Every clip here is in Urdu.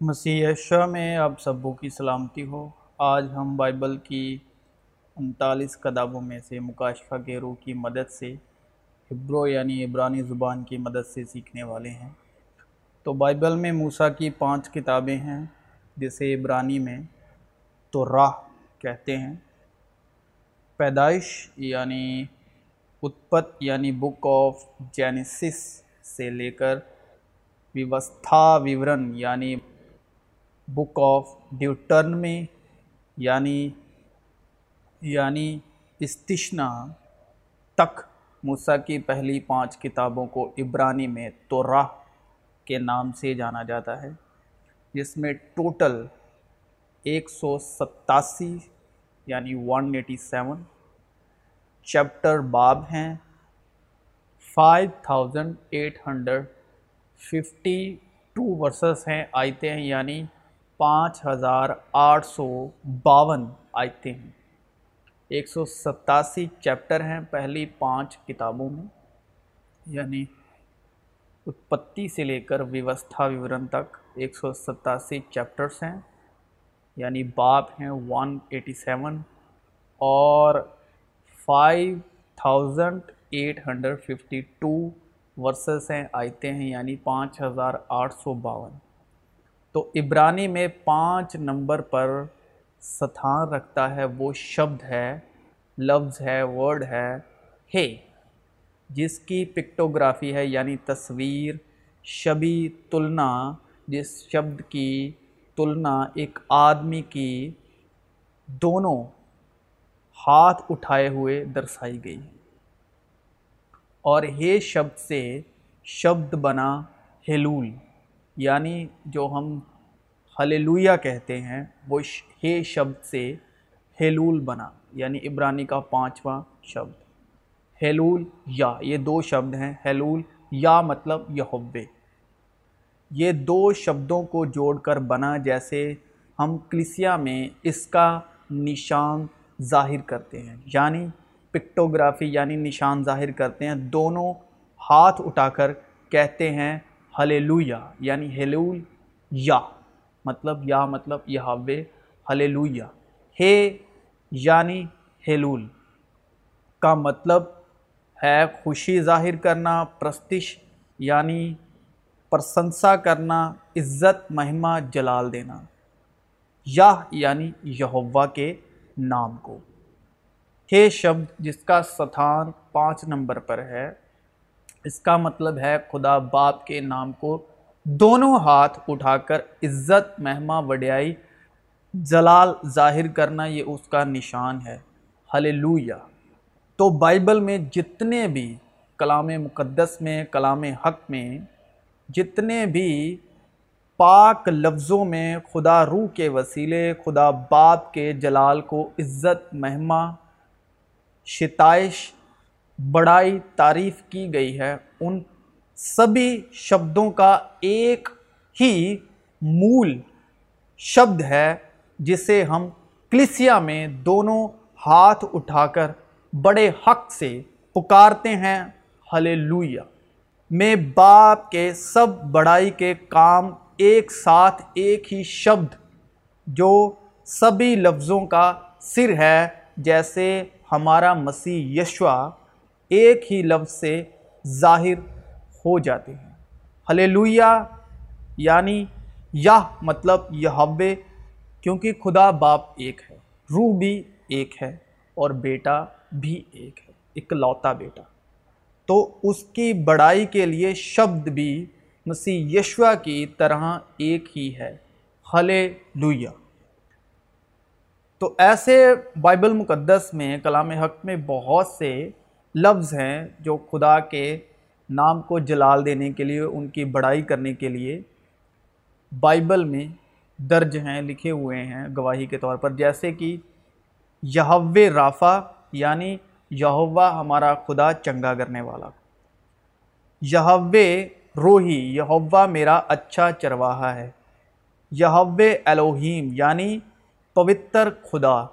مسیح یشوع میں آپ سبوں کی سلامتی ہو۔ آج ہم بائبل کی انتالیس کتابوں میں سے مکاشفہ کے روح کی مدد سے، ہبرو یعنی عبرانی زبان کی مدد سے سیکھنے والے ہیں۔ تو بائبل میں موسیٰ کی پانچ کتابیں ہیں، جسے عبرانی میں تو راہ کہتے ہیں۔ پیدائش یعنی اتپت یعنی بک آف جینیسس سے لے کر ویوستھا ویورن یعنی بک آف ڈیوٹرن میں یعنی یعنی استشنا تک موسیٰ کی پہلی پانچ کتابوں کو عبرانی میں توراہ کے نام سے جانا جاتا ہے، جس میں ٹوٹل ایک سو ستاسی یعنی ون ایٹی سیون چیپٹر باب ہیں five thousand eight hundred fifty two verses ہیں آیتیں ہیں یعنی پانچ ہزار آٹھ سو باون آیتیں ہیں۔ ایک سو ستاسی چیپٹر ہیں پہلی پانچ کتابوں میں یعنی اتپتی سے لے کر ویوستھا وورن تک ایک سو ستاسی چیپٹرس ہیں یعنی باپ ہیں ون ایٹی سیون اور five thousand eight hundred fifty two verses ہیں آیتیں ہیں یعنی پانچ ہزار آٹھ سو باون۔ تو عبرانی میں پانچ نمبر پر ستھان رکھتا ہے، وہ شبد ہے، لفظ ہے، ورڈ ہے ہے، جس کی پکٹوگرافی ہے یعنی تصویر، شبی تلنا، جس شبد کی تلنا ایک آدمی کی دونوں ہاتھ اٹھائے ہوئے درسائی گئی۔ اور ہے شبد سے شبد بنا ہیلول۔ یعنی جو ہم ہلیلویا کہتے ہیں، وہ ہے شبد سے ہیلول بنا یعنی عبرانی کا پانچواں شبد۔ ہیلول یا، یہ دو شبد ہیں۔ ہیلول یا مطلب یہوے۔ یہ دو شبدوں کو جوڑ کر بنا جیسے ہم کلیسیا میں اس کا نشان ظاہر کرتے ہیں۔ یعنی پکٹوگرافی یعنی نشان ظاہر کرتے ہیں۔ دونوں ہاتھ اٹھا کر کہتے ہیں ہلیلویا یعنی ہیلول یا مطلب یا مطلب یہاوے، ہلیلویا۔ ہے یعنی ہیلول، کا مطلب ہے خوشی ظاہر کرنا، پرستش یعنی پرسنسا کرنا، عزت، مہمہ، جلال دینا۔ یا یعنی یہوا کے نام کو۔ ہے شبد، جس کا ستھان پانچ نمبر پر ہے۔ اس کا مطلب ہے خدا باپ کے نام کو دونوں ہاتھ اٹھا کر عزت، مہمہ، وڈیائی، جلال ظاہر کرنا یہ اس کا نشان ہے۔ ہللویا تو بائبل میں جتنے بھی کلام مقدس میں، کلام حق میں، جتنے بھی پاک لفظوں میں خدا روح کے وسیلے، خدا باپ کے جلال کو عزت، مہمہ، شتائش بڑائی تعریف کی گئی ہے۔ ان سبھی شبدوں کا ایک ہی مول شبد ہے، جسے ہم کلیسیا میں دونوں ہاتھ اٹھا کر بڑے حق سے پکارتے ہیں۔ ہلیلویا میں باپ کے سب بڑائی کے کام ایک ساتھ ایک ہی شبد، جو سبھی لفظوں کا سر ہے، جیسے ہمارا مسیح یشوا ایک ہی لفظ سے ظاہر ہو جاتے ہیں۔ ہلیلویا یعنی یہ مطلب یہوے، کیونکہ خدا باپ ایک ہے، روح بھی ایک ہے اور بیٹا بھی ایک ہے، اکلوتا بیٹا۔ تو اس کی بڑائی کے لیے شبد بھی مسیح یشوا کی طرح ایک ہی ہے۔ ہلے لویا تو ایسے بائبل مقدس میں، کلام حق میں بہت سے لفظ ہیں جو خدا کے نام کو جلال دینے کے لیے، ان کی بڑائی کرنے کے لیے بائبل میں درج ہیں، لکھے ہوئے ہیں گواہی کے طور پر۔ جیسے کہ یہو رافع یعنی یہوا ہمارا خدا چنگا کرنے والا۔ یہو روحی یہوا میرا اچھا چرواہا ہے۔ یہو الوہیم یعنی پوتر خدا۔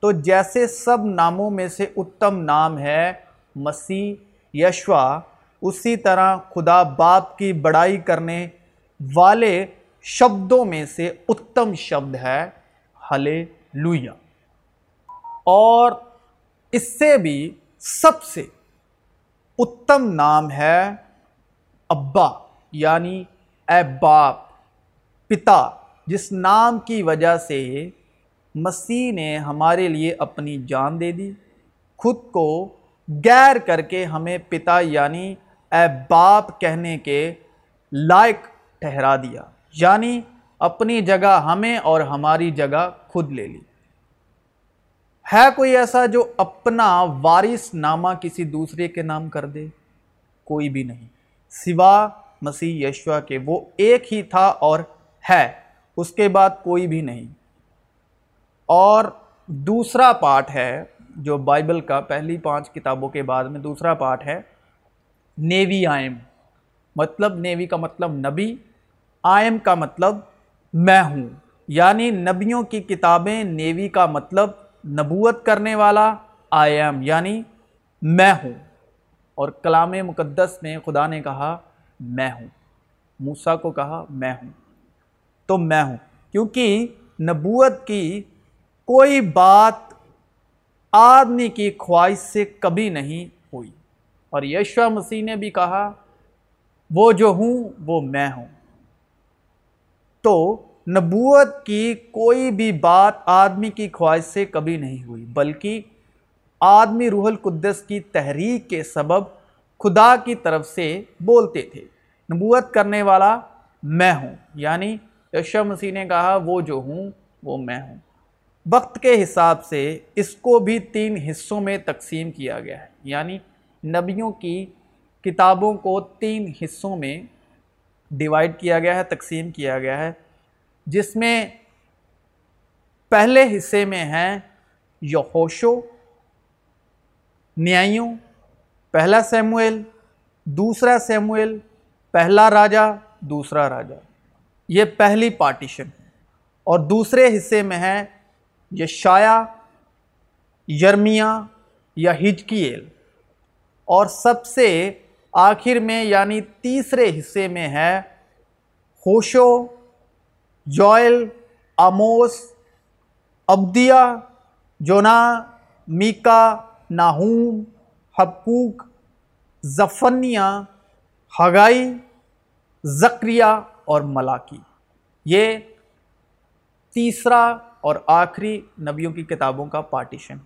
تو جیسے سب ناموں میں سے اتم نام ہے مسیح یشوا اسی طرح خدا باپ کی بڑائی کرنے والے شبدوں میں سے اتم شبد ہے ہلے لویا اور اس سے بھی سب سے اتم نام ہے ابا یعنی اے باپ، پتا، جس نام کی وجہ سے مسیح نے ہمارے لیے اپنی جان دے دی، خود کو غیر کر کے ہمیں پتا یعنی اے باپ کہنے کے لائق ٹھہرا دیا۔ یعنی اپنی جگہ ہمیں اور ہماری جگہ خود لے لی۔ ہے کوئی ایسا جو اپنا وارث نامہ کسی دوسرے کے نام کر دے؟ کوئی بھی نہیں۔ سوا مسیح یشوا کے وہ ایک ہی تھا اور ہے، اس کے بعد کوئی بھی نہیں۔ اور دوسرا پارٹ ہے جو بائبل کا پہلی پانچ کتابوں کے بعد میں دوسرا پارٹ ہے، نیوی آئم مطلب نیوی کا مطلب نبی آئم کا مطلب میں ہوں۔ یعنی نبیوں کی کتابیں نیوی کا مطلب نبوت کرنے والا آئی ایم یعنی میں ہوں۔ اور کلام مقدس میں خدا نے کہا، میں ہوں۔ موسیٰ کو کہا، میں ہوں۔ تو میں ہوں۔ کیونکہ نبوت کی کوئی بات آدمی کی خواہش سے کبھی نہیں ہوئی۔ اور یشوا مسیح نے بھی کہا، وہ جو ہوں، وہ میں ہوں۔ تو نبوت کی کوئی بھی بات آدمی کی خواہش سے کبھی نہیں ہوئی، بلکہ آدمی روح القدس کی تحریک کے سبب خدا کی طرف سے بولتے تھے۔ نبوت کرنے والا میں ہوں یعنی یشو مسیح نے کہا، وہ جو ہوں، وہ میں ہوں۔ وقت کے حساب سے اس کو بھی تین حصوں میں تقسیم کیا گیا ہے۔ یعنی نبیوں کی کتابوں کو تین حصوں میں ڈیوائڈ کیا گیا ہے، تقسیم کیا گیا ہے۔ جس میں پہلے حصے میں ہیں یوشو نیائیوں، پہلا سیموئل دوسرا سیموئل پہلا راجہ دوسرا راجہ یہ پہلی پارٹیشن اور دوسرے حصے میں ہے یشایا یرمیا یا ہجکیل اور سب سے آخر میں یعنی تیسرے حصے میں ہے ہوشو جوائل آموس ابدیہ جونا، میکا ناہوم حبکوک زفنیہ ہگائی زکریہ اور ملاکی۔ یہ تیسرا اور آخری نبیوں کی کتابوں کا پارٹیشن۔